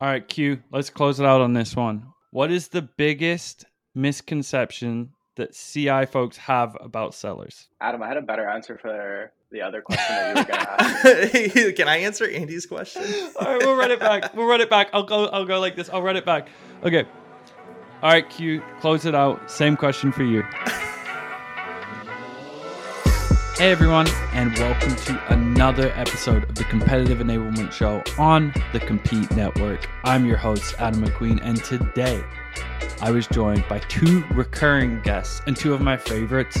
All right, Q, let's close it out on this one. What is the biggest misconception that CI folks have about sellers? Adam, I had a better answer for the other question that you were going to ask. Can I answer Andy's question? All right, we'll run it back. We'll run it back. I'll go. I'll go like this. I'll run it back. Okay. All right, Q. Close it out. Same question for you. Hey everyone, and welcome to another episode of the Competitive Enablement Show on the Compete Network. I'm your host, Adam McQueen, and today I was joined by two recurring guests and two of my favorites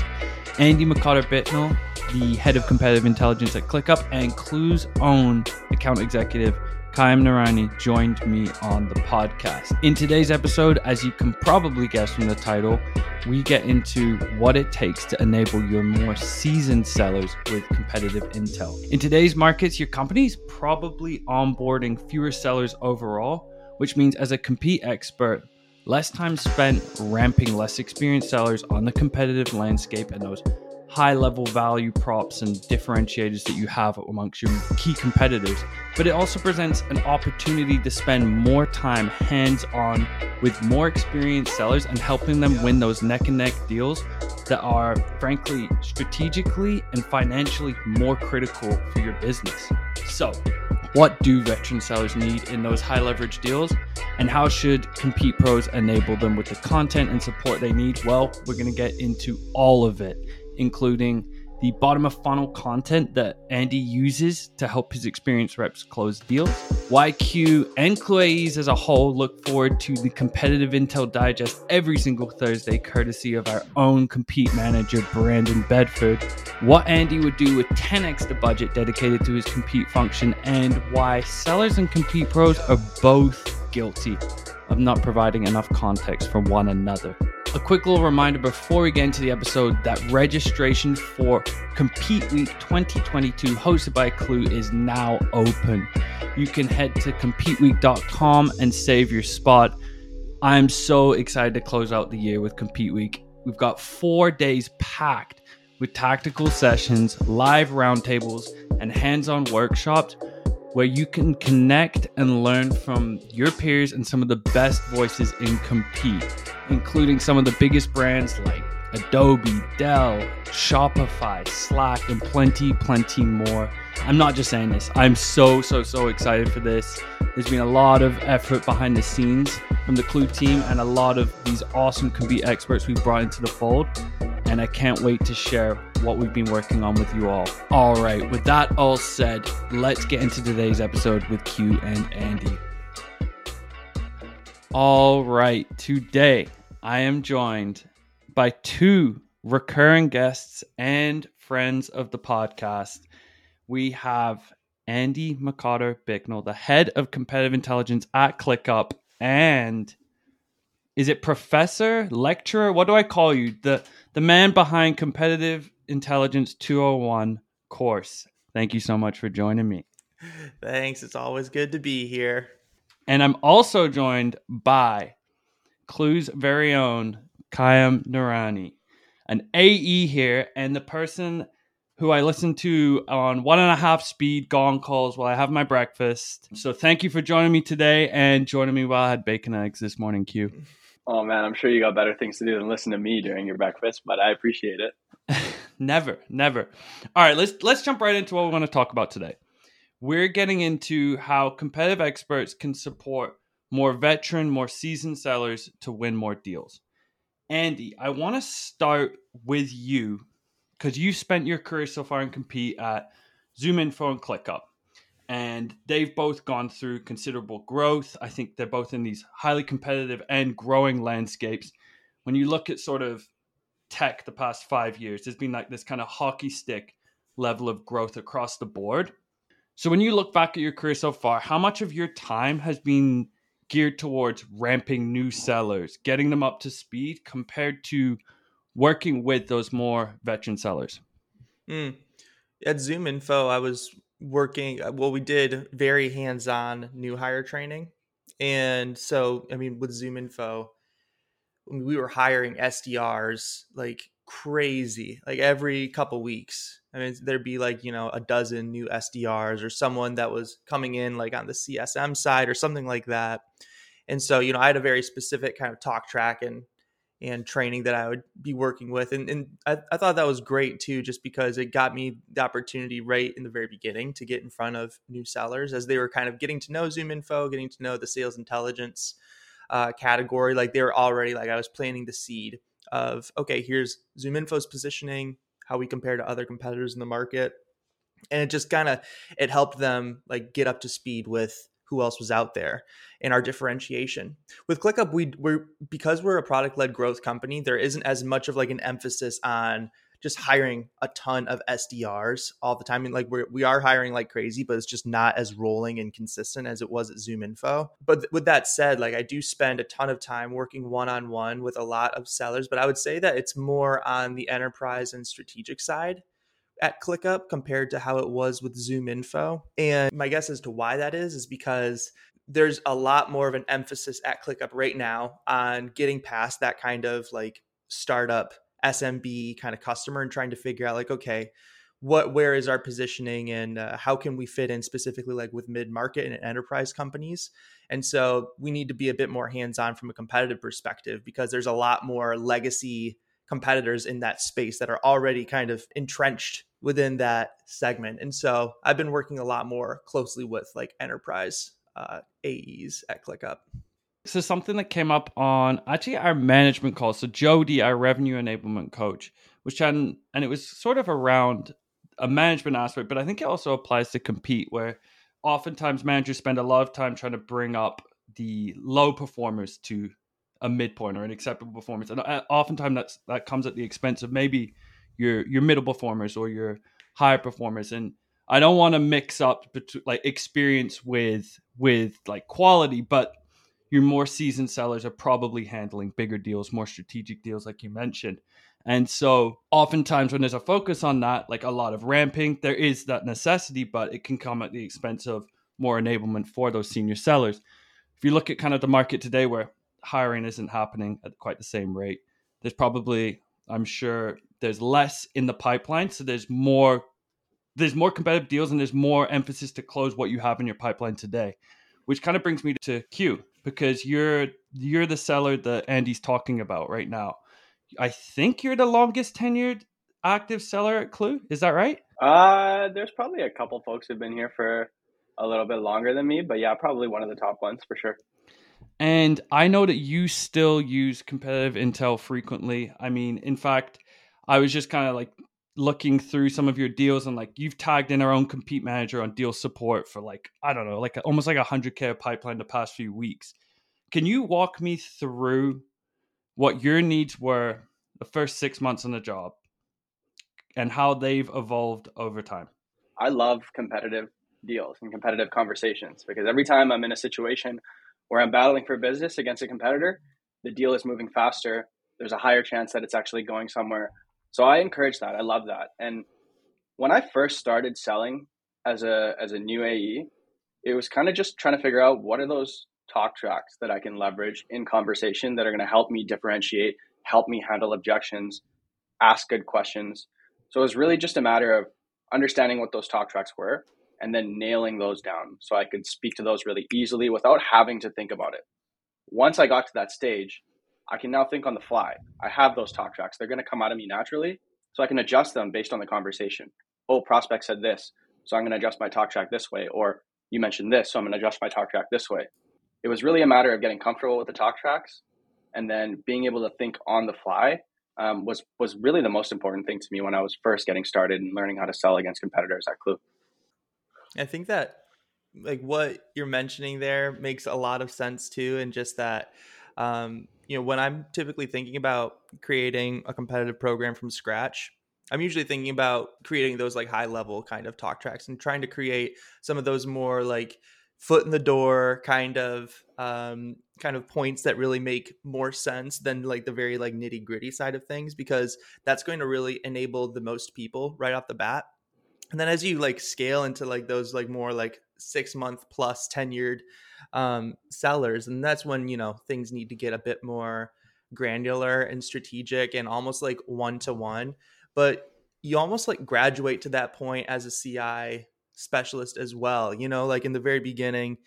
Andy McCotter Bicknell, the head of competitive intelligence at ClickUp, and Klue's own account executive, Qayam Noorani joined me on the podcast. In today's episode, as you can probably guess from the title, we get into what it takes to enable your more seasoned sellers with competitive intel. In today's markets, your company is probably onboarding fewer sellers overall, which means as a compete expert, less time spent ramping less experienced sellers on the competitive landscape and those high level value props and differentiators that you have amongst your key competitors, but it also presents an opportunity to spend more time hands on with more experienced sellers and helping them win those neck and neck deals that are, frankly, strategically and financially more critical for your business. So, what do veteran sellers need in those high leverage deals? And how should Compete Pros enable them with the content and support they need? Well, we're going to get into all of it including the bottom of funnel content that Andy uses to help his experienced reps close deals. YQ and Klueys as a whole look forward to the competitive intel digest every single Thursday, courtesy of our own compete manager, Brandon Bedford. What Andy would do with 10x the budget dedicated to his compete function, and why sellers and compete pros are both guilty of not providing enough context for one another. A quick little reminder before we get into the episode that registration for Compete Week 2022, hosted by Klue, is now open. You can head to CompeteWeek.com and save your spot. I'm so excited to close out the year with Compete Week. We've got four days packed with tactical sessions, live roundtables, and hands on workshops where you can connect and learn from your peers and some of the best voices in Compete, including some of the biggest brands like Adobe, Dell, Shopify, Slack, and plenty, plenty more. I'm not just saying this, I'm so, so, so excited for this. There's been a lot of effort behind the scenes from the Klue team and a lot of these awesome Compete experts we've brought into the fold. And I can't wait to share what we've been working on with you all. All right, with that all said, let's get into today's episode with Q and Andy. All right, today I am joined by two recurring guests and friends of the podcast. We have Andy McCotter Bicknell, the head of competitive intelligence at ClickUp, and is it professor, lecturer? What do I call you? The the man behind competitive Intelligence 201 course. Thank you so much for joining me. Thanks. It's always good to be here. And I'm also joined by Klue's very own Qayam Noorani, an AE here, and the person who I listen to on one and a half speed gong calls while I have my breakfast. So thank you for joining me today and joining me while I had bacon eggs this morning, Q. Oh man, I'm sure you got better things to do than listen to me during your breakfast, but I appreciate it. never, never. All right, let's let's jump right into what we want to talk about today. We're getting into how competitive experts can support more veteran, more seasoned sellers to win more deals. Andy, I want to start with you because you spent your career so far in compete at ZoomInfo and ClickUp, and they've both gone through considerable growth. I think they're both in these highly competitive and growing landscapes. When you look at sort of tech the past five years. There's been like this kind of hockey stick level of growth across the board. So when you look back at your career so far, how much of your time has been geared towards ramping new sellers, getting them up to speed compared to working with those more veteran sellers? Mm. At ZoomInfo, I was working, uh, well, we did very hands on new hire training. And so, I mean, with ZoomInfo we were hiring SDRs like crazy, like every couple weeks. I mean, there'd be like, you know, a dozen new SDRs or someone that was coming in like on the CSM side or something like that. And so, you know, I had a very specific kind of talk track and and training that I would be working with. And, and I, I thought that was great too, just because it got me the opportunity right in the very beginning to get in front of new sellers as they were kind of getting to know ZoomInfo, getting to know the sales intelligence uh, category. Like they were already like I was planting the seed of okay, here's ZoomInfo's positioning, how we compare to other competitors in the market, and it just kind of it helped them like get up to speed with who else was out there and our differentiation. With ClickUp, we we're because we're a product led growth company, there isn't as much of like an emphasis on just hiring a ton of SDRs all the time. Like we're, we are hiring like crazy, but it's just not as rolling and consistent as it was at ZoomInfo. But th- with that said, like I do spend a ton of time working one on one with a lot of sellers, but I would say that it's more on the enterprise and strategic side at ClickUp compared to how it was with ZoomInfo. And my guess as to why that is is because there's a lot more of an emphasis at ClickUp right now on getting past that kind of like startup SMB kind of customer and trying to figure out like, okay, what where is our positioning and uh, how can we fit in specifically like with mid market and enterprise companies and so we need to be a bit more hands on from a competitive perspective because there's a lot more legacy competitors in that space that are already kind of entrenched within that segment and so i've been working a lot more closely with like enterprise uh, aes at clickup so something that came up on actually our management call. So Jody, our revenue enablement coach, was chatting, and it was sort of around a management aspect, but I think it also applies to compete, where oftentimes managers spend a lot of time trying to bring up the low performers to a midpoint or an acceptable performance, and uh, oftentimes that's that comes at the expense of maybe your your middle performers or your higher performers. And I don't want to mix up like experience with with like quality, but your more seasoned sellers are probably handling bigger deals, more strategic deals, like you mentioned. And so, oftentimes, when there's a focus on that, like a lot of ramping, there is that necessity, but it can come at the expense of more enablement for those senior sellers. If you look at kind of the market today where hiring isn't happening at quite the same rate, there's probably, I'm sure, there's less in the pipeline. So, there's more. There's more competitive deals and there's more emphasis to close what you have in your pipeline today, which kind of brings me to Q because you're you're the seller that Andy's talking about right now. I think you're the longest tenured active seller at Klue. Is that right? Uh, there's probably a couple folks who've been here for a little bit longer than me, but yeah, probably one of the top ones for sure. And I know that you still use competitive intel frequently. I mean, in fact, I was just kind of like looking through some of your deals and like you've tagged in our own compete manager on deal support for like i don't know like almost like a 100k pipeline the past few weeks can you walk me through what your needs were the first six months on the job and how they've evolved over time i love competitive deals and competitive conversations because every time i'm in a situation where i'm battling for business against a competitor the deal is moving faster there's a higher chance that it's actually going somewhere so I encourage that. I love that. And when I first started selling as a as a new AE, it was kind of just trying to figure out what are those talk tracks that I can leverage in conversation that are going to help me differentiate, help me handle objections, ask good questions. So it was really just a matter of understanding what those talk tracks were and then nailing those down so I could speak to those really easily without having to think about it. Once I got to that stage, I can now think on the fly. I have those talk tracks. They're going to come out of me naturally. So I can adjust them based on the conversation. Oh, prospect said this. So I'm going to adjust my talk track this way. Or you mentioned this. So I'm going to adjust my talk track this way. It was really a matter of getting comfortable with the talk tracks and then being able to think on the fly um, was, was really the most important thing to me when I was first getting started and learning how to sell against competitors at Klue. I think that like what you're mentioning there makes a lot of sense too. And just that, um, you know, when I'm typically thinking about creating a competitive program from scratch, I'm usually thinking about creating those like high level kind of talk tracks and trying to create some of those more like foot in the door kind of um, kind of points that really make more sense than like the very like nitty gritty side of things because that's going to really enable the most people right off the bat and then as you like scale into like those like more like six month plus tenured um, sellers, and that's when you know things need to get a bit more granular and strategic and almost like one to one. But you almost like graduate to that point as a CI specialist as well. You know, like in the very beginning,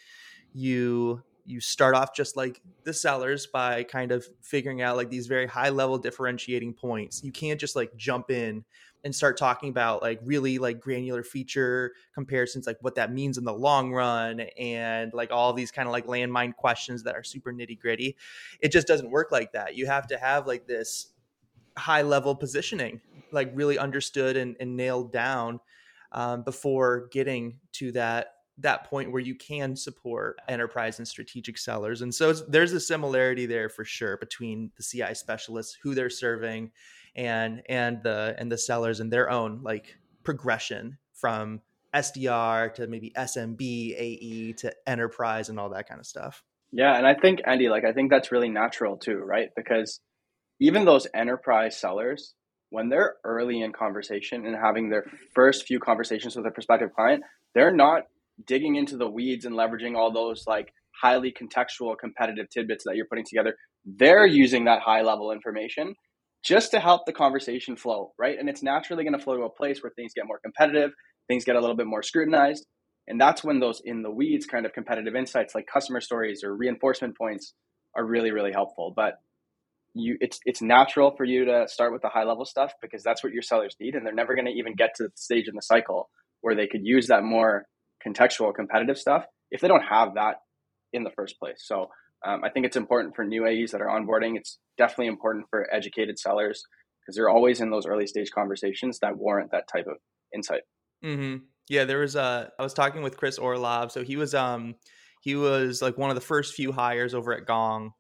you you start off just like the sellers by kind of figuring out like these very high level differentiating points. You can't just like jump in and start talking about like really like granular feature comparisons like what that means in the long run and like all these kind of like landmine questions that are super nitty gritty it just doesn't work like that you have to have like this high level positioning like really understood and, and nailed down um, before getting to that that point where you can support enterprise and strategic sellers. And so there's a similarity there for sure between the CI specialists, who they're serving, and and the and the sellers and their own like progression from SDR to maybe SMB, AE to enterprise and all that kind of stuff. Yeah, and I think Andy, like I think that's really natural too, right? Because even those enterprise sellers, when they're early in conversation and having their first few conversations with a prospective client, they're not digging into the weeds and leveraging all those like highly contextual competitive tidbits that you're putting together they're using that high level information just to help the conversation flow right and it's naturally going to flow to a place where things get more competitive things get a little bit more scrutinized and that's when those in the weeds kind of competitive insights like customer stories or reinforcement points are really really helpful but you it's it's natural for you to start with the high level stuff because that's what your sellers need and they're never going to even get to the stage in the cycle where they could use that more contextual competitive stuff if they don't have that in the first place. So um, I think it's important for new AEs that are onboarding. It's definitely important for educated sellers because they're always in those early stage conversations that warrant that type of insight. Mm-hmm. Yeah, there was a. I was talking with Chris Orlov, so he was um he was like one of the first few hires over at Gong,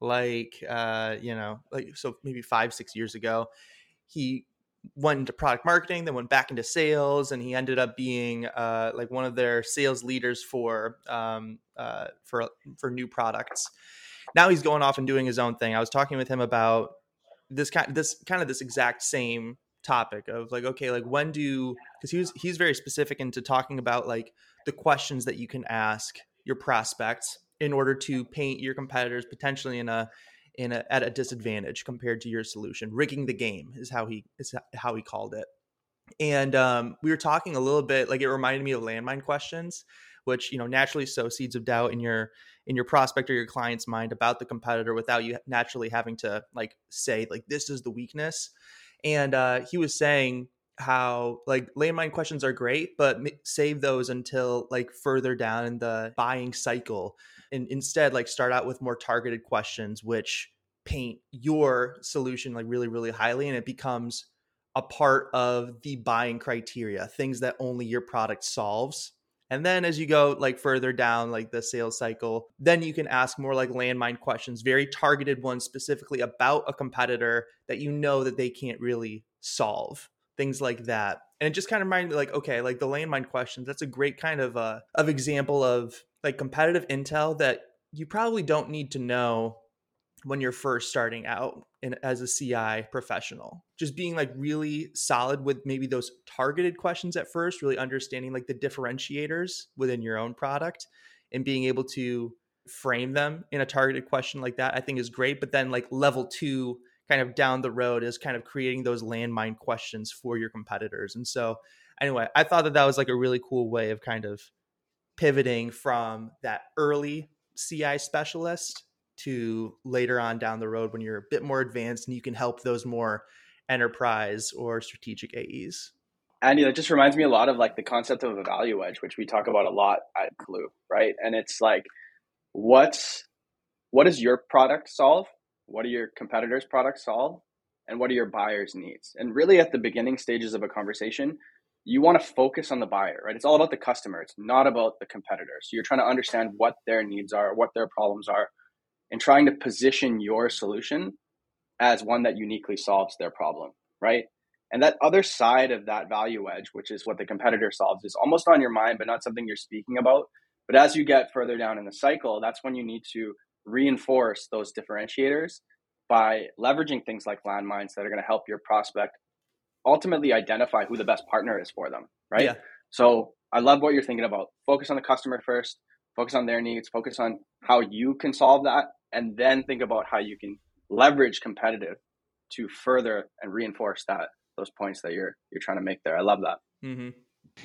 like uh you know like so maybe five six years ago. He went into product marketing, then went back into sales, and he ended up being uh, like one of their sales leaders for um, uh, for for new products. Now he's going off and doing his own thing. I was talking with him about this kind this kind of this exact same topic of like okay like when do because he was he's very specific into talking about like the questions that you can ask your prospects in order to paint your competitors potentially in a in a, at a disadvantage compared to your solution. Rigging the game is how he is how he called it. And um, we were talking a little bit like it reminded me of landmine questions, which you know naturally sow seeds of doubt in your in your prospect or your client's mind about the competitor without you naturally having to like say like this is the weakness. And uh, he was saying how like landmine questions are great, but save those until like further down in the buying cycle and instead like start out with more targeted questions which paint your solution like really really highly and it becomes a part of the buying criteria things that only your product solves. And then as you go like further down like the sales cycle then you can ask more like landmine questions very targeted ones specifically about a competitor that you know that they can't really solve things like that and it just kind of reminded me like okay like the landmine questions that's a great kind of uh of example of like competitive intel that you probably don't need to know when you're first starting out in, as a CI professional. Just being like really solid with maybe those targeted questions at first, really understanding like the differentiators within your own product and being able to frame them in a targeted question like that, I think is great. But then like level two kind of down the road is kind of creating those landmine questions for your competitors. And so anyway, I thought that that was like a really cool way of kind of pivoting from that early CI specialist to later on down the road when you're a bit more advanced and you can help those more enterprise or strategic AEs. Andy, that just reminds me a lot of like the concept of a value wedge, which we talk about a lot at Klue, right? And it's like, what's what does your product solve? What do your competitors' products solve? And what are your buyers' needs? And really, at the beginning stages of a conversation, you want to focus on the buyer, right? It's all about the customer. It's not about the competitor. So you're trying to understand what their needs are, what their problems are, and trying to position your solution as one that uniquely solves their problem, right? And that other side of that value wedge, which is what the competitor solves, is almost on your mind, but not something you're speaking about. But as you get further down in the cycle, that's when you need to reinforce those differentiators by leveraging things like landmines that are going to help your prospect ultimately identify who the best partner is for them, right? Yeah. So I love what you're thinking about. Focus on the customer first, focus on their needs, focus on how you can solve that, and then think about how you can leverage competitive to further and reinforce that those points that you're you're trying to make there. I love that. Mm-hmm.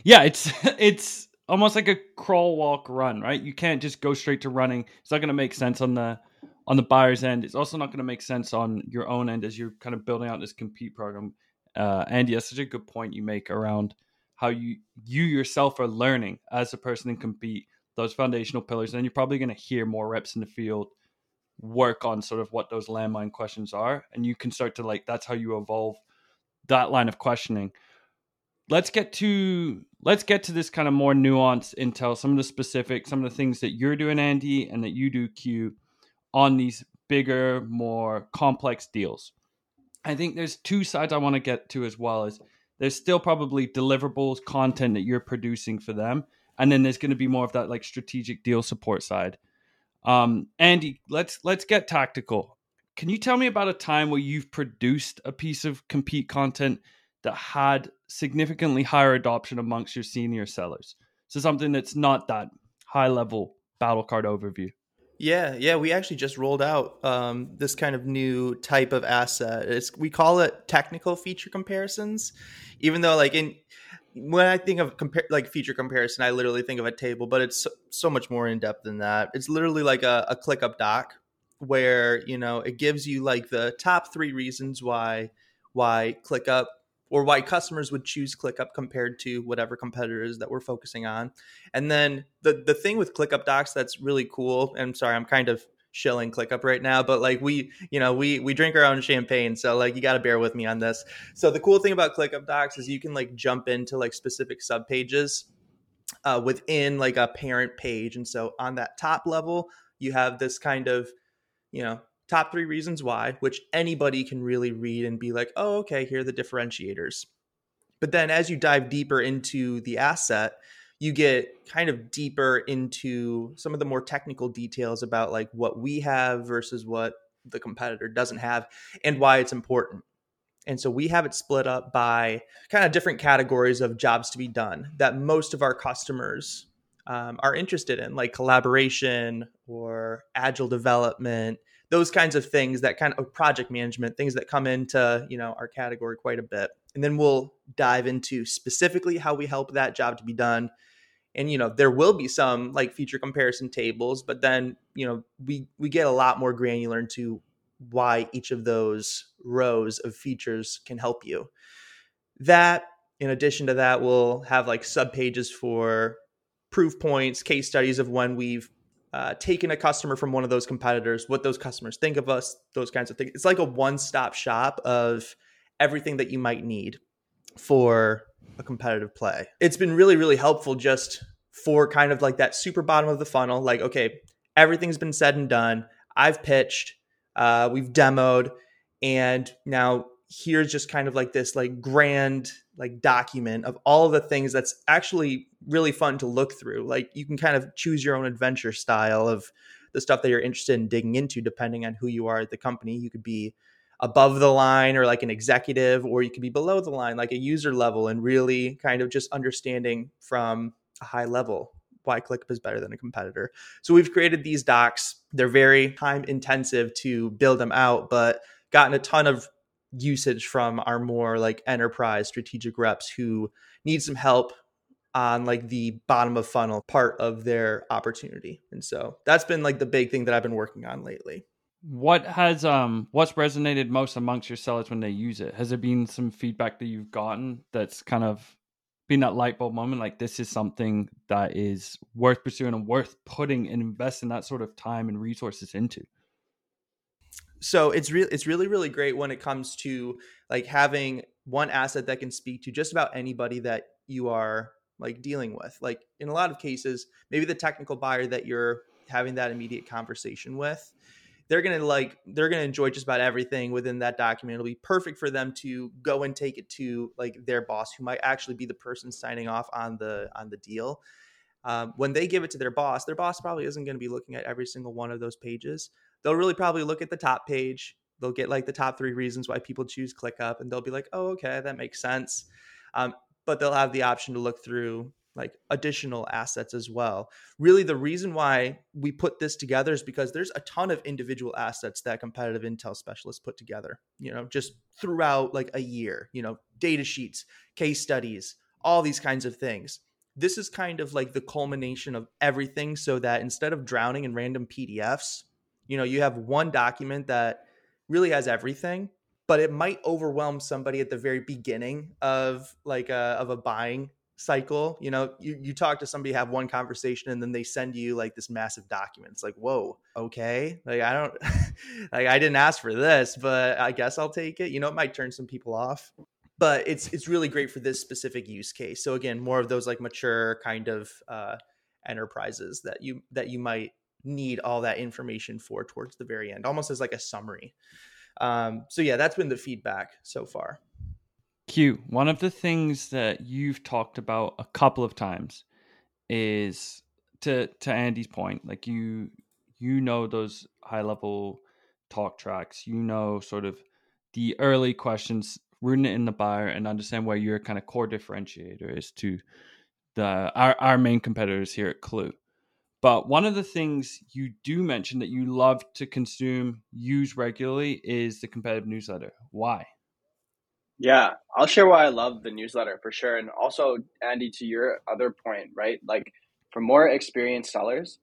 Yeah, it's it's almost like a crawl, walk, run, right? You can't just go straight to running. It's not going to make sense on the on the buyer's end. It's also not going to make sense on your own end as you're kind of building out this compete program. Uh, Andy, that's such a good point you make around how you you yourself are learning as a person in compete those foundational pillars. And you're probably going to hear more reps in the field work on sort of what those landmine questions are, and you can start to like that's how you evolve that line of questioning let's get to let's get to this kind of more nuanced intel some of the specifics some of the things that you're doing andy and that you do q on these bigger more complex deals. I think there's two sides i want to get to as well is there's still probably deliverables content that you're producing for them and then there's going to be more of that like strategic deal support side. Um andy let's let's get tactical. Can you tell me about a time where you've produced a piece of compete content that had significantly higher adoption amongst your senior sellers. So something that's not that high level battle card overview. Yeah, yeah, we actually just rolled out um, this kind of new type of asset. It's we call it technical feature comparisons, even though like in when I think of compare like feature comparison, I literally think of a table, but it's so, so much more in depth than that. It's literally like a, a ClickUp doc where you know it gives you like the top three reasons why why ClickUp or why customers would choose ClickUp compared to whatever competitors that we're focusing on. And then the the thing with ClickUp docs that's really cool. And I'm sorry, I'm kind of shilling ClickUp right now, but like we, you know, we we drink our own champagne, so like you got to bear with me on this. So the cool thing about ClickUp docs is you can like jump into like specific sub pages uh, within like a parent page, and so on that top level, you have this kind of you know top three reasons why, which anybody can really read and be like, oh, okay, here are the differentiators. But then as you dive deeper into the asset, you get kind of deeper into some of the more technical details about like what we have versus what the competitor doesn't have and why it's important. And so we have it split up by kind of different categories of jobs to be done that most of our customers um, are interested in, like collaboration or agile development, those kinds of things that kind of project management things that come into you know our category quite a bit. And then we'll dive into specifically how we help that job to be done. And you know there will be some like feature comparison tables but then you know we we get a lot more granular into why each of those rows of features can help you. That in addition to that we'll have like sub pages for proof points case studies of when we've uh, taking a customer from one of those competitors, what those customers think of us, those kinds of things. It's like a one stop shop of everything that you might need for a competitive play. It's been really, really helpful just for kind of like that super bottom of the funnel. Like, okay, everything's been said and done. I've pitched, uh, we've demoed, and now here's just kind of like this like grand like document of all the things that's actually really fun to look through. Like you can kind of choose your own adventure style of the stuff that you're interested in digging into depending on who you are at the company. You could be above the line or like an executive or you could be below the line like a user level and really kind of just understanding from a high level why ClickUp is better than a competitor. So we've created these docs. They're very time intensive to build them out, but gotten a ton of usage from our more like enterprise strategic reps who need some help on like the bottom of funnel part of their opportunity. And so that's been like the big thing that I've been working on lately. What has um what's resonated most amongst your sellers when they use it? Has there been some feedback that you've gotten that's kind of been that light bulb moment like this is something that is worth pursuing and worth putting and investing that sort of time and resources into? So it's really it's really really great when it comes to like having one asset that can speak to just about anybody that you are like dealing with. Like in a lot of cases maybe the technical buyer that you're having that immediate conversation with they're gonna like they're gonna enjoy just about everything within that document. It'll be perfect for them to go and take it to like their boss who might actually be the person signing off on the on the deal. Um, when they give it to their boss their boss probably isn't going to be looking at every single one of those pages they'll really probably look at the top page. They'll get like the top three reasons why people choose ClickUp, and they'll be like, "Oh, okay, that makes sense." Um, but they'll have the option to look through like additional assets as well. Really, the reason why we put this together is because there's a ton of individual assets that competitive intel specialists put together, you know, just throughout like a year, you know, data sheets, case studies, all these kinds of things. This is kind of like the culmination of everything so that instead of drowning in random PDFs, you know, you have one document that really has everything but it might overwhelm somebody at the very beginning of like a of a buying cycle. You know you, you talk to somebody have one conversation and then they send you like this massive document. It's like whoa okay. Like i don't like i didn't ask for this but i guess i'll take it. You know it might turn some people off but it's it's really great for this specific use case. So again more of those like mature kind of uh enterprises that you that you might need all that information for towards the very end almost as like a summary. Um so yeah that's been the feedback so far. Q, one of the things that you've talked about a couple of times is to to Andy's point, like you you know those high level talk tracks, you know sort of the early questions, rooting it in the buyer and understand where your kind of core differentiator is to the our, our main competitors here at Klue. But one of the things you do mention that you love to consume, use regularly is the competitive newsletter. Why? Yeah, I'll share why I love the newsletter for sure. And also, Andy, to your other point, right? Like for more experienced sellers,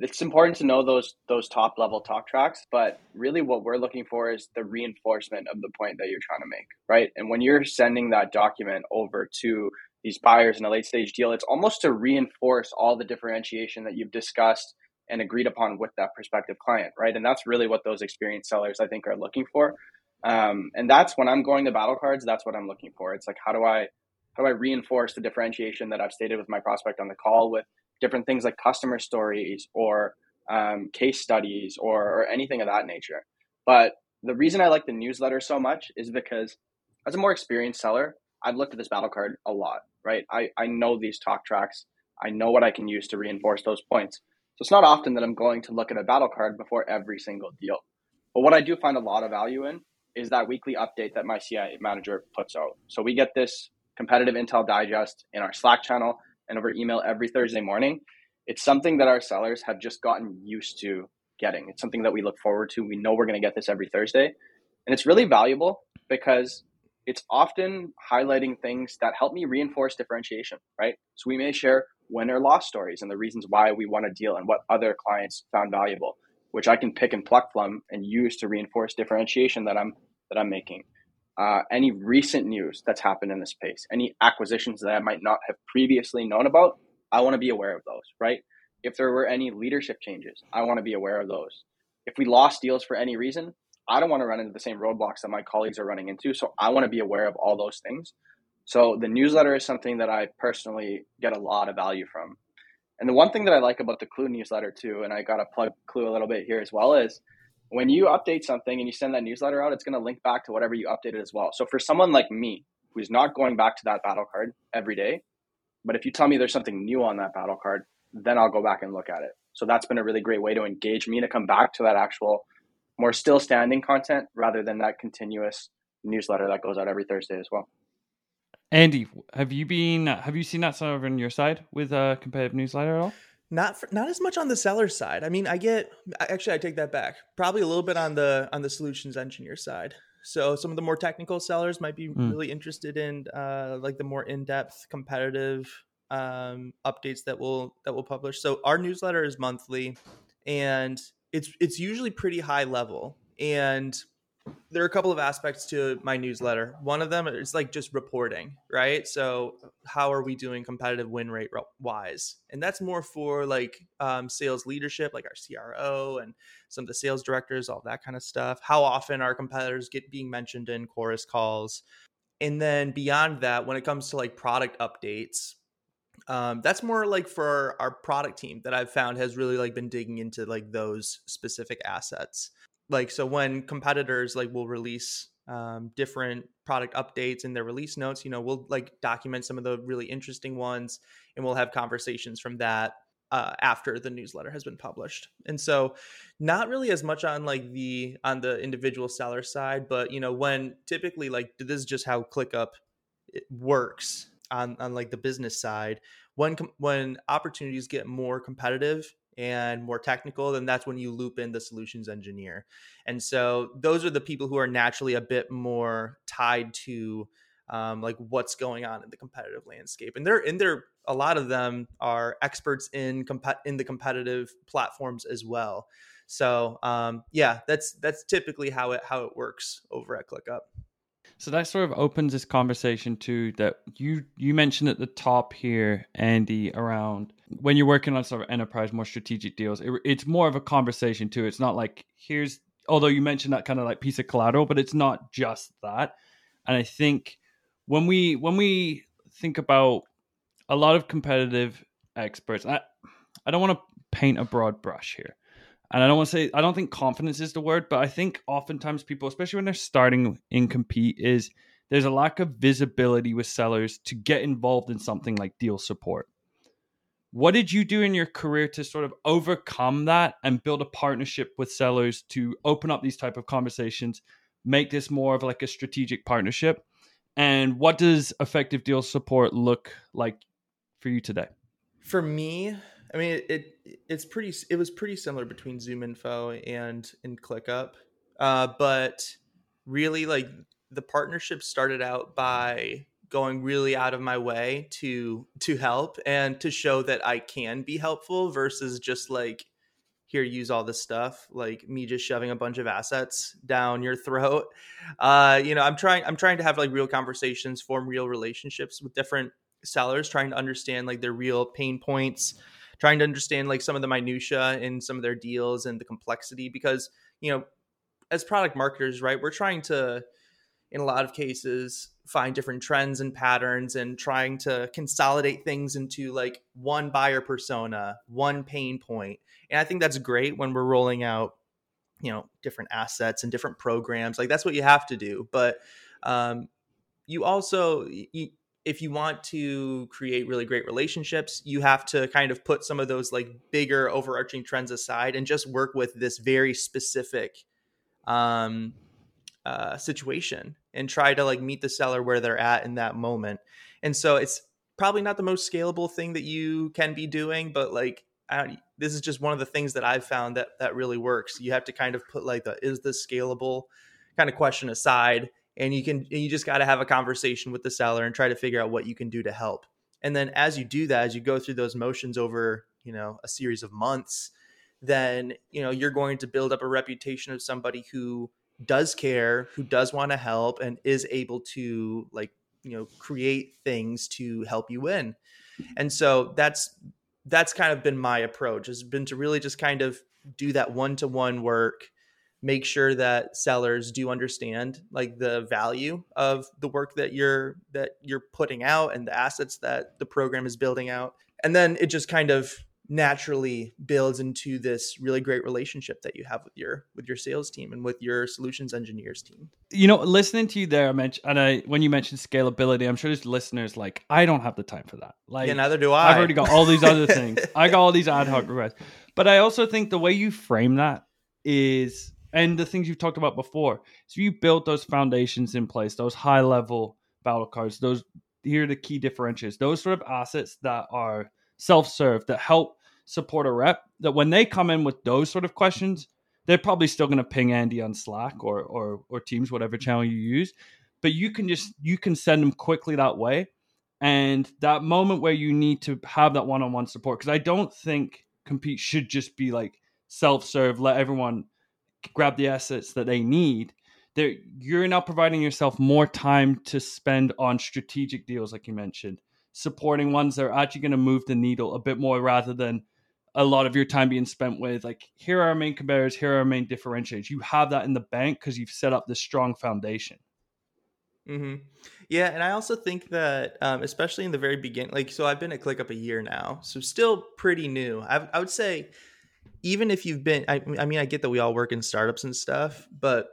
it's important to know those those top level talk tracks, but really what we're looking for is the reinforcement of the point that you're trying to make, right? And when you're sending that document over to these buyers in a late stage deal, it's almost to reinforce all the differentiation that you've discussed and agreed upon with that prospective client, right? And that's really what those experienced sellers I think are looking for. Um, and that's when I'm going to battle cards. That's what I'm looking for. It's like how do I how do I reinforce the differentiation that I've stated with my prospect on the call with different things like customer stories or um, case studies or, or anything of that nature. But the reason I like the newsletter so much is because as a more experienced seller, I've looked at this battle card a lot, right? I, I know these talk tracks. I know what I can use to reinforce those points. So it's not often that I'm going to look at a battle card before every single deal. But what I do find a lot of value in is that weekly update that my CI manager puts out. So we get this competitive intel digest in our Slack channel and over email every Thursday morning. It's something that our sellers have just gotten used to getting. It's something that we look forward to. We know we're going to get this every Thursday. And it's really valuable because it's often highlighting things that help me reinforce differentiation, right? So we may share win or loss stories and the reasons why we want to deal and what other clients found valuable which I can pick and pluck from and use to reinforce differentiation that I'm that I'm making. Uh, any recent news that's happened in the space, any acquisitions that I might not have previously known about, I want to be aware of those, right? If there were any leadership changes, I want to be aware of those. If we lost deals for any reason, I don't want to run into the same roadblocks that my colleagues are running into. So I want to be aware of all those things. So the newsletter is something that I personally get a lot of value from. And the one thing that I like about the Klue newsletter too, and I got to plug Klue a little bit here as well, is when you update something and you send that newsletter out, it's going to link back to whatever you updated as well. So for someone like me, who's not going back to that battle card every day, but if you tell me there's something new on that battle card, then I'll go back and look at it. So that's been a really great way to engage me to come back to that actual more still standing content rather than that continuous newsletter that goes out every Thursday as well. Andy, have you been have you seen that sort of on your side with a competitive newsletter at all? Not for, not as much on the seller side. I mean, I get actually I take that back. Probably a little bit on the on the solutions engineer side. So some of the more technical sellers might be mm. really interested in uh, like the more in depth competitive um, updates that we'll that we'll publish. So our newsletter is monthly, and it's it's usually pretty high level and there are a couple of aspects to my newsletter. One of them is like just reporting, right? So, how are we doing competitive win rate wise? And that's more for like um, sales leadership, like our CRO and some of the sales directors, all that kind of stuff. How often our competitors get being mentioned in chorus calls? And then beyond that, when it comes to like product updates, um, that's more like for our, product team that I've found has really like been digging into like those specific assets. Like so when competitors like will release um, different product updates in their release notes you know we'll like document some of the really interesting ones and we'll have conversations from that uh, after the newsletter has been published. And so not really as much on like the on the individual seller side but you know when typically like this is just how clickup works on on like the business side when when opportunities get more competitive and more technical, then that's when you loop in the solutions engineer. And so those are the people who are naturally a bit more tied to um, like what's going on in the competitive landscape. And they're in they're a lot of them are experts in comp- in the competitive platforms as well. So um, yeah, that's that's typically how it how it works over at ClickUp. So that sort of opens this conversation to that you you mentioned at the top here, Andy, around when you're working on sort of enterprise, more strategic deals. It, it's more of a conversation too. It's not like here's although you mentioned that kind of like piece of collateral, but it's not just that. And I think when we when we think about a lot of competitive experts, I I don't want to paint a broad brush here and I don't want to say I don't think confidence is the word, but I think oftentimes people, especially when they're starting in compete, is there's a lack of visibility with sellers to get involved in something like deal support. What did you do in your career to sort of overcome that and build a partnership with sellers to open up these type of conversations, make this more of like a strategic partnership? And what does effective deal support look like for you today? For me, I mean, it, it, it's pretty. It was pretty similar between ZoomInfo and and ClickUp, uh, but really, like the partnership started out by going really out of my way to to help and to show that I can be helpful versus just like here use all this stuff like me just shoving a bunch of assets down your throat uh you know i'm trying i'm trying to have like real conversations form real relationships with different sellers trying to understand like their real pain points trying to understand like some of the minutia in some of their deals and the complexity because you know as product marketers right we're trying to in a lot of cases find different trends and patterns and trying to consolidate things into like one buyer persona one pain point. And i think that's great when we're rolling out you know different assets and different programs. Like that's what you have to do. But um, you also you, if you want to create really great relationships, you have to kind of put some of those like bigger overarching trends aside and just work with this very specific um, uh, situation and try to like meet the seller where they're at in that moment. And so it's probably not the most scalable thing that you can be doing, but like this is just one of the things that I've found that that really works. You have to kind of put like the is this scalable kind of question aside and you can and you just got to have a conversation with the seller and try to figure out what you can do to help. And then as you do that as you go through those motions over you know a series of months then you know you're going to build up a reputation of somebody who does care who does want to help and is able to like you know create things to help you win. And so that's that's kind of been my approach has been to really just kind of do that one-to-one work make sure that sellers do understand like the value of the work that you're that you're putting out and the assets that the program is building out. And then it just kind of naturally builds into this really great relationship that you have with your with your sales team and with your solutions engineers team. You know listening to you there i mentioned and i when you mentioned scalability i'm sure there's listeners like i don't have the time for that. Like yeah neither do i. i've already got all these other things. I got all these ad hoc requests. But i also think the way you frame that is and the things you've talked about before. So you build those foundations in place, those high level battle cards, those here are the key differentiators, those sort of assets that are self serve that help support a rep. That when they come in with those sort of questions, they're probably still going to ping Andy on Slack or or or Teams, whatever channel you use. But you can just you can send them quickly that way. And that moment where you need to have that one on one support, because I don't think compete should just be like self serve, let everyone grab the assets that they need they you're now providing yourself more time to spend on strategic deals like you mentioned supporting ones that are actually going to move the needle a bit more rather than a lot of your time being spent with like here are our main competitors here are our main differentiators. You have that in the bank because you've set up this strong foundation. Mm-hmm. yeah and i also think that um, especially in the very beginning like so i've been at clickup a year now so still pretty new. I've, i would say even if you've been I, I mean i get that we all work in startups and stuff but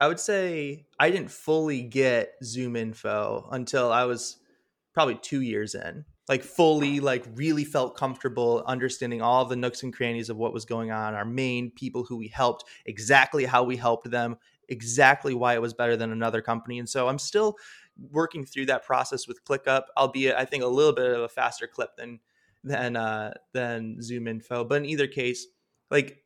i would say i didn't fully get ZoomInfo until i was probably two years in like fully like really felt comfortable understanding all the nooks and crannies of what was going on our main people who we helped exactly how we helped them exactly why it was better than another company and so i'm still working through that process with ClickUp, albeit I think a little bit of a faster clip than than uh, than ZoomInfo. But in either case, like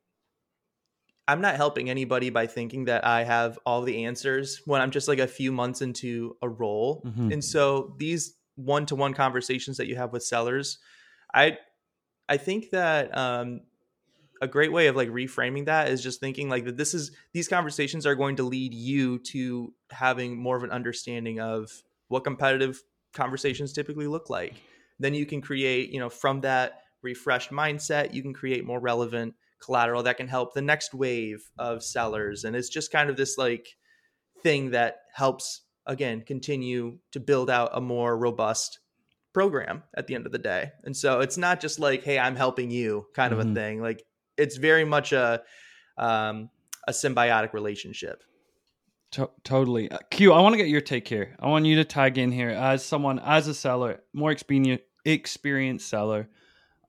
I'm not helping anybody by thinking that I have all the answers when I'm just like a few months into a role. Mm-hmm. And so these one-to-one conversations that you have with sellers, I I think that um, a great way of like reframing that is just thinking like that this is these conversations are going to lead you to having more of an understanding of what competitive conversations typically look like then you can create you know from that refreshed mindset you can create more relevant collateral that can help the next wave of sellers and it's just kind of this like thing that helps again continue to build out a more robust program at the end of the day and so it's not just like hey i'm helping you kind of mm-hmm. a thing like it's very much a um, a symbiotic relationship. To- totally. Uh, Q, I want to get your take here. I want you to tag in here as someone, as a seller, more experienced, experienced seller.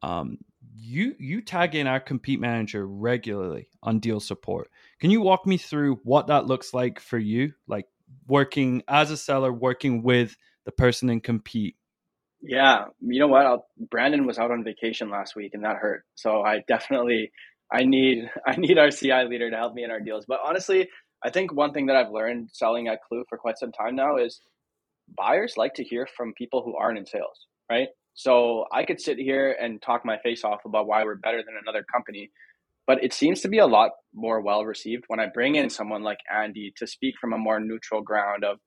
Um, you you tag in our compete manager regularly on deal support. Can you walk me through what that looks like for you, like working as a seller, working with the person in compete yeah, you know what? I'll, Brandon was out on vacation last week, and that hurt. So I definitely, I need, I need our CI leader to help me in our deals. But honestly, I think one thing that I've learned selling at Klue for quite some time now is buyers like to hear from people who aren't in sales, right? So I could sit here and talk my face off about why we're better than another company, but it seems to be a lot more well received when I bring in someone like Andy to speak from a more neutral ground of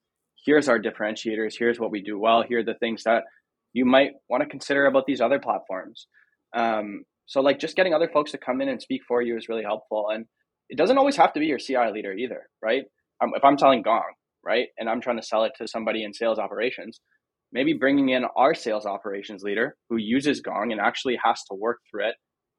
here's our differentiators, here's what we do well, here are the things that you might want to consider about these other platforms. Um, so like just getting other folks to come in and speak for you is really helpful. And it doesn't always have to be your CI leader either, right? Um, if I'm selling Gong, right, and I'm trying to sell it to somebody in sales operations, maybe bringing in our sales operations leader who uses Gong and actually has to work through it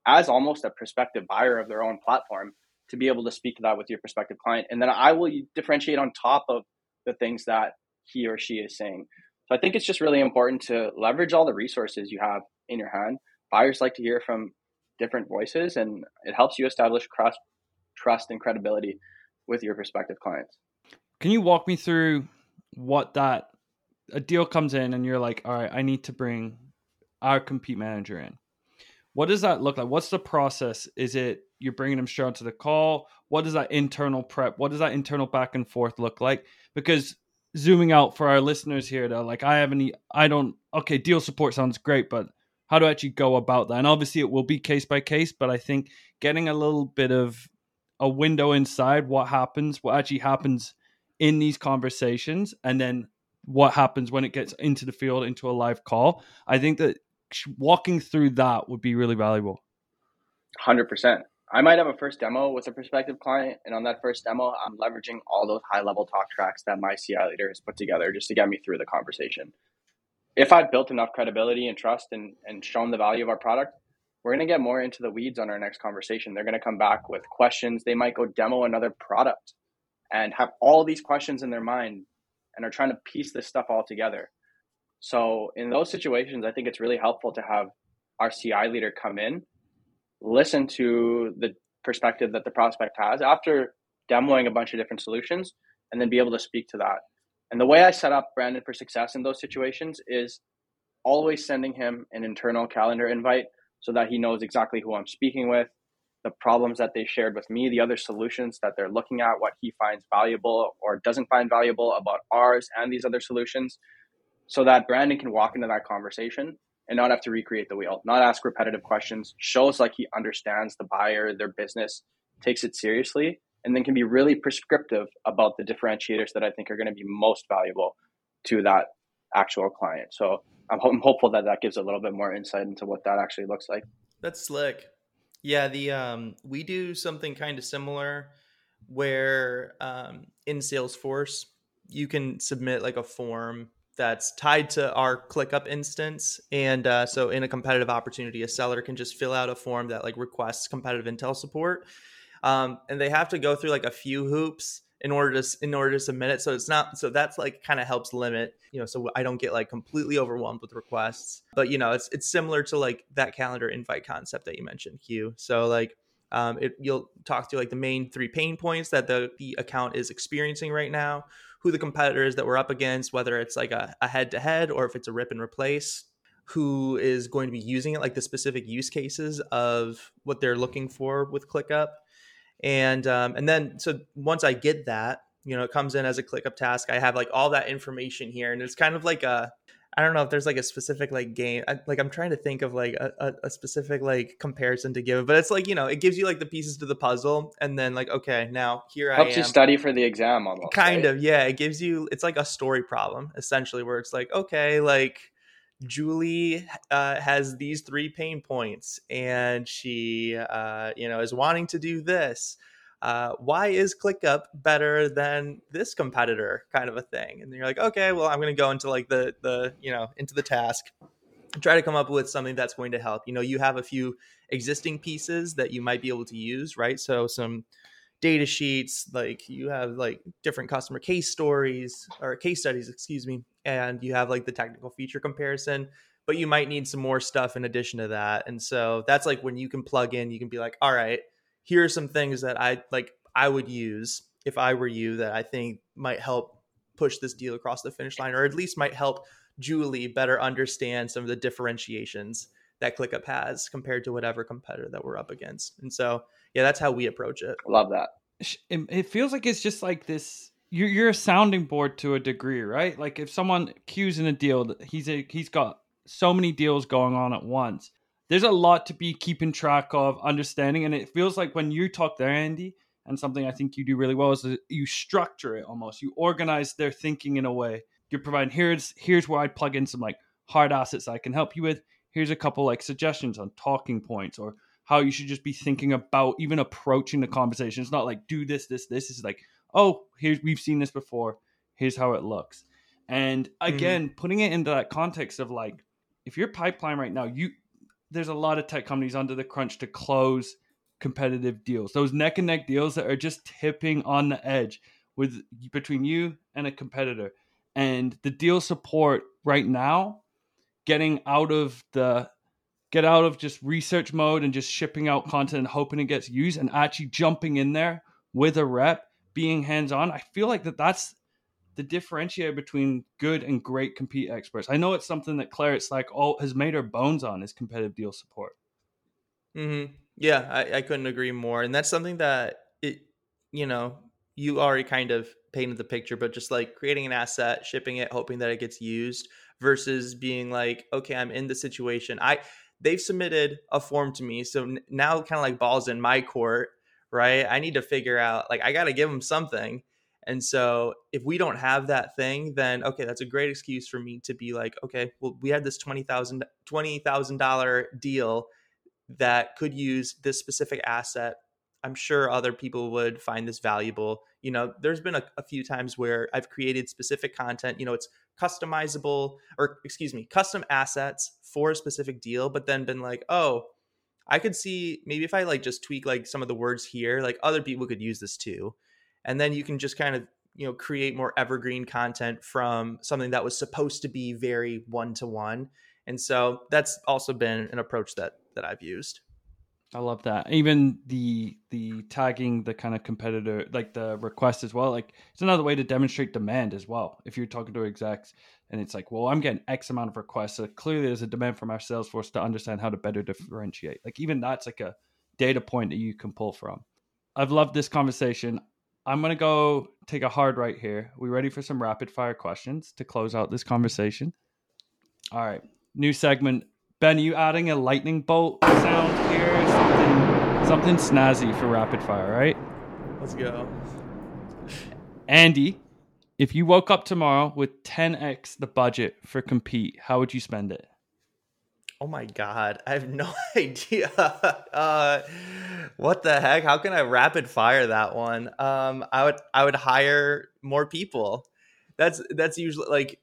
as almost a prospective buyer of their own platform to be able to speak to that with your prospective client. And then I will differentiate on top of the things that he or she is saying. So I think it's just really important to leverage all the resources you have in your hand. Buyers like to hear from different voices, and it helps you establish trust, trust and credibility with your prospective clients. Can you walk me through what that a deal comes in, and you're like, all right, I need to bring our compete manager in. What does that look like? What's the process? Is it you're bringing them straight to the call? What does that internal prep? What does that internal back and forth look like? Because zooming out for our listeners here though like i haven't i don't okay deal support sounds great but how do I actually go about that and obviously it will be case by case but i think getting a little bit of a window inside what happens what actually happens in these conversations and then what happens when it gets into the field into a live call. I think that walking through that would be really valuable. 100% I might have a first demo with a prospective client, and on that first demo, I'm leveraging all those high level talk tracks that my CI leader has put together just to get me through the conversation. If I've built enough credibility and trust and, and shown the value of our product, we're going to get more into the weeds on our next conversation. They're going to come back with questions. They might go demo another product and have all these questions in their mind and are trying to piece this stuff all together. So, in those situations, I think it's really helpful to have our CI leader come in listen to the perspective that the prospect has after demoing a bunch of different solutions and then be able to speak to that. And the way I set up Brandon for success in those situations is always sending him an internal calendar invite so that he knows exactly who I'm speaking with, the problems that they shared with me, the other solutions that they're looking at, what he finds valuable or doesn't find valuable about ours and these other solutions, so that Brandon can walk into that conversation and not have to recreate the wheel, not ask repetitive questions, shows like he understands the buyer, their business, takes it seriously, and then can be really prescriptive about the differentiators that I think are going to be most valuable to that actual client. So I'm, I'm hopeful that that gives a little bit more insight into what that actually looks like. That's slick. Yeah, the um, we do something kind of similar where um, in Salesforce you can submit like a form that's tied to our ClickUp instance and uh, so in a competitive opportunity a seller can just fill out a form that like requests competitive intel support um, and they have to go through like a few hoops in order to in order to submit it. So it's not so that's like kind of helps limit you know so i don't get like completely overwhelmed with requests. But you know it's it's similar to like that calendar invite concept that you mentioned q so like Um, it, you'll talk to like the main three pain points that the, the account is experiencing right now, who the competitor is that we're up against, whether it's like a head to head or if it's a rip and replace, who is going to be using it, like the specific use cases of what they're looking for with ClickUp. And um, and then so once I get that, you know, it comes in as a ClickUp task. I have like all that information here, and it's kind of like a I don't know if there's like a specific like game. I, like I'm trying to think of like a, a, specific like comparison to give, but it's like you know it gives you like the pieces to the puzzle, and then like okay, now here helps I helps you study for the exam almost. Kind right? of, yeah. It gives you it's like a story problem essentially, where it's like okay, like Julie uh, has these three pain points, and she uh, you know is wanting to do this uh, why is ClickUp better than this competitor kind of a thing? And you're like, okay, well, I'm going to go into like the, the, you know, into the task, try to come up with something that's going to help. You know, you have a few existing pieces that you might be able to use, right? So some data sheets, like you have like different customer case stories or case studies, excuse me, and you have like the technical feature comparison but you might need some more stuff in addition to that. And so that's like when you can plug in, you can be like, all right, here are some things that I like I would use if I were you that I think might help push this deal across the finish line or at least might help Julie better understand some of the differentiations that ClickUp has compared to whatever competitor that we're up against. And so, yeah, that's how we approach it. Love that. It feels like it's just like this. You're, you're a sounding board to a degree, right? Like if someone cues in a deal, he's a, he's got so many deals going on at once there's a lot to be keeping track of, understanding, and it feels like when you talk there, Andy, and something I think you do really well is you structure it almost. You organize their thinking in a way. You're providing here's here's where I'd plug in some like hard assets I can help you with. Here's a couple like suggestions on talking points or how you should just be thinking about even approaching the conversation. It's not like do this, this, this. It's like, oh, here's we've seen this before. Here's how it looks. And mm-hmm. again, mm-hmm. putting it into that context of like, if your pipeline right now, you there's a lot of tech companies under the crunch to close competitive deals. Those neck and neck deals that are just tipping on the edge with between you and a competitor. And the deal support right now, getting out of the get out of just research mode and just shipping out content and hoping it gets used and actually jumping in there with a rep, being hands on. I feel like that that's the differentiator between good and great compete experts. I know it's something that Claire, it's like all has made her bones on is competitive deal support. Mm-hmm. Yeah, I, I couldn't agree more. And that's something that it, you know, you already kind of painted the picture, but just like creating an asset, shipping it, hoping that it gets used versus being like, okay, I'm in the situation. I, they've submitted a form to me. So now kind of like balls in my court, right? I need to figure out, like, I got to give them something and so if we don't have that thing, then okay, that's a great excuse for me to be like, okay, well, we had this $20,000 $20,000 deal that could use this specific asset. I'm sure other people would find this valuable. You know, there's been a, a few times where I've created specific content, you know, it's customizable or excuse me, custom assets for a specific deal, but then been like, oh, I could see maybe if I like just tweak like some of the words here, like other people could use this too. And then you can just kind of you know create more evergreen content from something that was supposed to be very one to one and so that's also been an approach that that i've used i love that even the the tagging the kind of competitor like the request as well like it's another way to demonstrate demand as well if you're talking to execs and it's like well i'm getting x amount of requests so clearly there's a demand from our sales force to understand how to better differentiate like even that's like a data point that you can pull from i've loved this conversation I'm to go take a hard right here. We ready for some rapid fire questions to close out this conversation? All right. New segment. Ben, are you adding a lightning bolt sound here? Something, something snazzy for rapid fire, right? Let's go. Andy, if you woke up tomorrow with 10x the budget for compete, how would you spend it? Oh my god, I have no idea. Uh, what the heck? How can I rapid fire that one? Um, I would I would hire more people. That's that's usually like,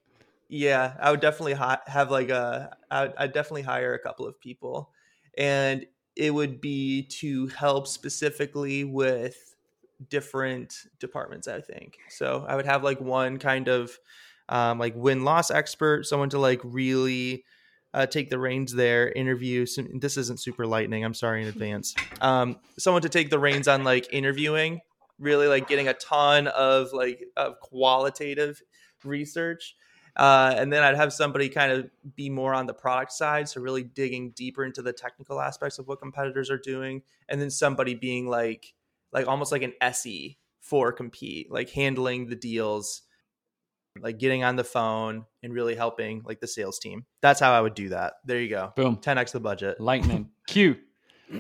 yeah, I would definitely hi- have like a I would I'd definitely hire a couple of people, and it would be to help specifically with different departments. I think so. I would have like one kind of um, like win loss expert, someone to like really uh, take the reins there, interview. Some, this isn't super lightning. I'm sorry in advance. Um, someone to take the reins on like interviewing, really like getting a ton of like of qualitative research. Uh, and then I'd have somebody kind of be more on the product side, so really digging deeper into the technical aspects of what competitors are doing, and then somebody being like, like almost like an SE for compete, like handling the deals, like getting on the phone and really helping like the sales team. That's how I would do that. There you go. Boom. 10x the budget. Lightning. Q.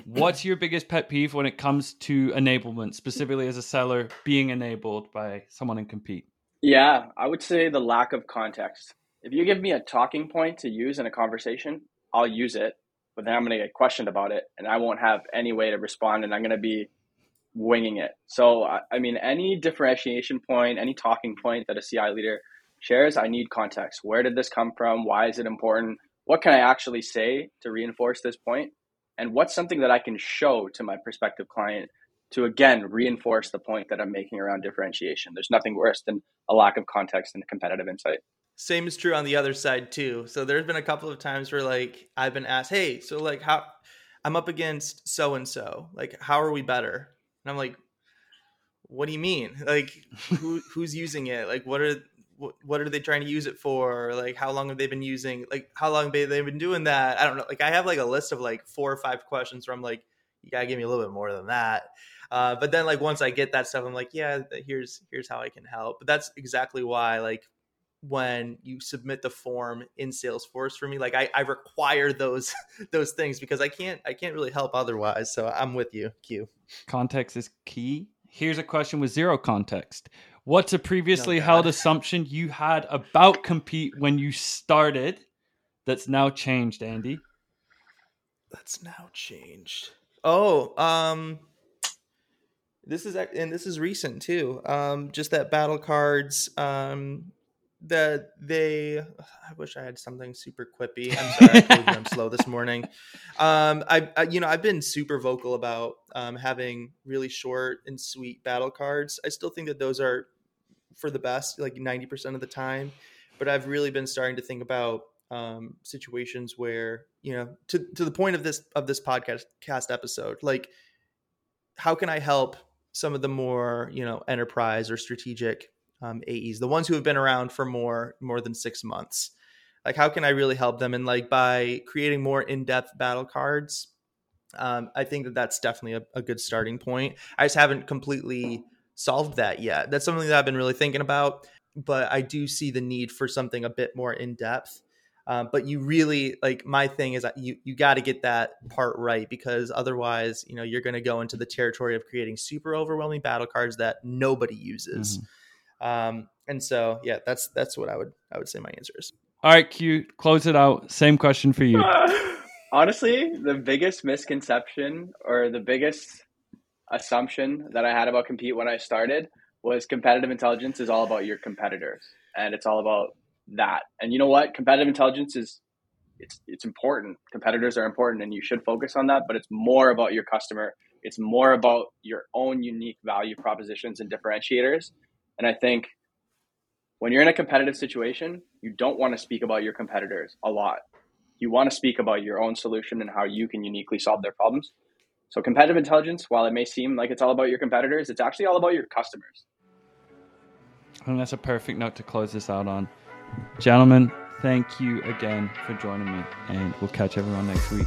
What's your biggest pet peeve when it comes to enablement, specifically as a seller being enabled by someone in compete? Yeah, I would say the lack of context. If you give me a talking point to use in a conversation, I'll use it, but then I'm going to get questioned about it and I won't have any way to respond and I'm going to be winging it. So, I mean, any differentiation point, any talking point that a CI leader shares, I need context. Where did this come from? Why is it important? What can I actually say to reinforce this point? And what's something that I can show to my prospective client to again reinforce the point that I'm making around differentiation? There's nothing worse than a lack of context and competitive insight. Same is true on the other side too. So there's been a couple of times where like I've been asked, "Hey, so like how I'm up against so and so. Like how are we better?" And I'm like, what do you mean? Like, who, who's using it? Like, what are what, what are they trying to use it for? Like, how long have they been using? Like, how long have they been doing that? I don't know. Like, I have like a list of like four or five questions where I'm like, you gotta give me a little bit more than that. Uh, but then like once I get that stuff, I'm like, yeah, here's here's how I can help. But that's exactly why like when you submit the form in Salesforce for me, like I, I require those those things because I can't I can't really help otherwise. So I'm with you, Q. Context is key. Here's a question with zero context. What's a previously oh, held assumption you had about compete when you started that's now changed, Andy? That's now changed. Oh, um this is and this is recent too. Um just that battle cards um that they i wish i had something super quippy i'm sorry i i'm slow this morning um I, I, you know i've been super vocal about um having really short and sweet battle cards i still think that those are for the best like 90% of the time but i've really been starting to think about um situations where you know to to the point of this of this podcast cast episode like how can i help some of the more you know enterprise or strategic um, AEs, the ones who have been around for more more than six months. Like, how can I really help them? And like by creating more in depth battle cards, um, I think that that's definitely a, a, good starting point. I just haven't completely solved that yet. That's something that I've been really thinking about, but I do see the need for something a bit more in depth. Um, but you really like my thing is that you you got to get that part right because otherwise, you know, you're going to go into the territory of creating super overwhelming battle cards that nobody uses. Mm-hmm. Um, and so, yeah, that's that's what I would I would say my answer is. All right, Q, close it out. Same question for you. Honestly, the biggest misconception or the biggest assumption that I had about compete when I started was competitive intelligence is all about your competitors and it's all about that. And you know what? Competitive intelligence is it's it's important. Competitors are important and you should focus on that, but it's more about your customer. It's more about your own unique value propositions and differentiators and I think when you're in a competitive situation, you don't want to speak about your competitors a lot. You want to speak about your own solution and how you can uniquely solve their problems. So, competitive intelligence, while it may seem like it's all about your competitors, it's actually all about your customers. And that's a perfect note to close this out on. Gentlemen, thank you again for joining me, and we'll catch everyone next week.